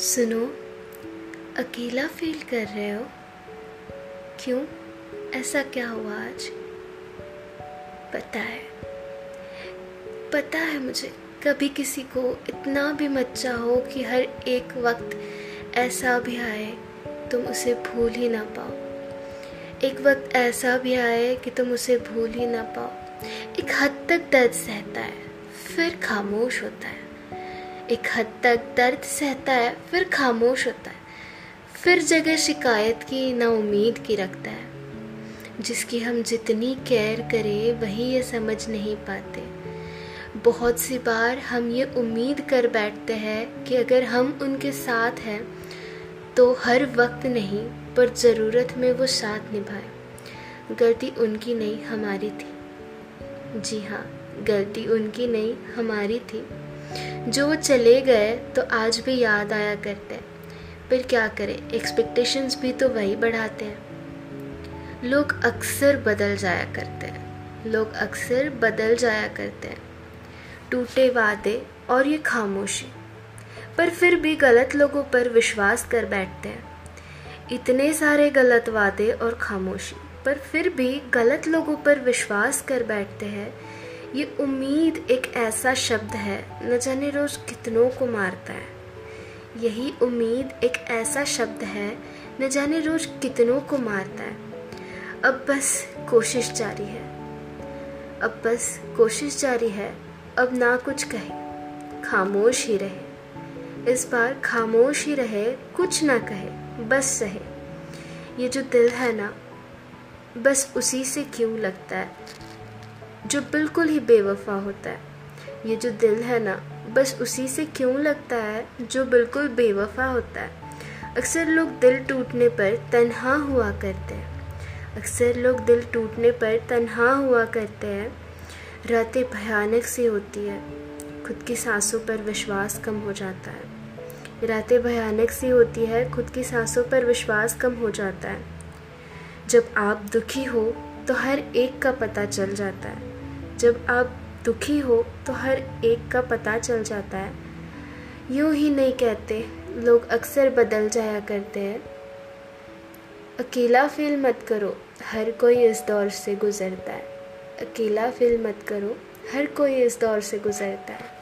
सुनो, अकेला फील कर रहे हो? क्यों? ऐसा क्या हुआ आज? पता है। पता है मुझे, कभी किसी को इतना भी मत चाहो कि हर एक वक्त ऐसा भी आए, तुम उसे भूल ही ना पाओ। एक वक्त ऐसा भी आए कि तुम उसे भूल ही ना पाओ। एक हद तक दर्द सहता है, फिर खामोश होता है। एक हद तक दर्द सहता है, फिर खामोश होता है, फिर जगह शिकायत की, ना उम्मीद की रखता है, जिसकी हम जितनी केयर करें, वही ये समझ नहीं पाते। बहुत सी बार हम ये उम्मीद कर बैठते हैं कि अगर हम उनके साथ हैं तो हर वक्त नहीं, पर ज़रूरत में वो साथ निभाए। गलती उनकी नहीं, हमारी थी। जी हाँ गलती उनकी नहीं, हमारी थी। जो चले गए तो आज भी याद आया करते हैं। पर क्या करें? एक्सपेक्टेशंस भी तो वही बढ़ाते हैं। लोग अक्सर बदल जाया करते हैं। लोग अक्सर बदल जाया करते हैं। टूटे वादे और ये खामोशी। पर फिर भी गलत लोगों पर विश्वास कर बैठते हैं। इतने सारे गलत वादे और खामोशी। पर फिर भी गलत लोगों पर विश्वास कर बैठते हैं ये उम्मीद एक ऐसा शब्द है, न जाने रोज कितनों को मारता है। यही उम्मीद एक ऐसा शब्द है, न जाने रोज कितनों को मारता है। अब बस कोशिश जारी है। अब बस कोशिश जारी है, अब ना कुछ कहे, खामोश ही रहे। इस बार खामोश ही रहे, कुछ ना कहे, बस सहे ये जो दिल है ना, बस उसी से क्यों लगता है? जो बिल्कुल ही बेवफा होता है। ये जो दिल है ना, बस उसी से क्यों लगता है जो बिल्कुल बेवफा होता है? अक्सर लोग दिल टूटने पर तन्हा हुआ करते हैं। अक्सर लोग दिल टूटने पर तन्हा हुआ करते हैं। रातें भयानक सी होती है। खुद की सांसों पर विश्वास कम हो जाता है। रातें भयानक सी होती है, खुद की सांसों पर विश्वास कम हो जाता है। जब आप दुखी हो तो हर एक का पता चल जाता है। जब आप दुखी हो तो हर एक का पता चल जाता है। यूँ ही नहीं कहते, लोग अक्सर बदल जाया करते हैं। अकेला फील मत करो, हर कोई इस दौर से गुज़रता है। अकेला फील मत करो, हर कोई इस दौर से गुज़रता है।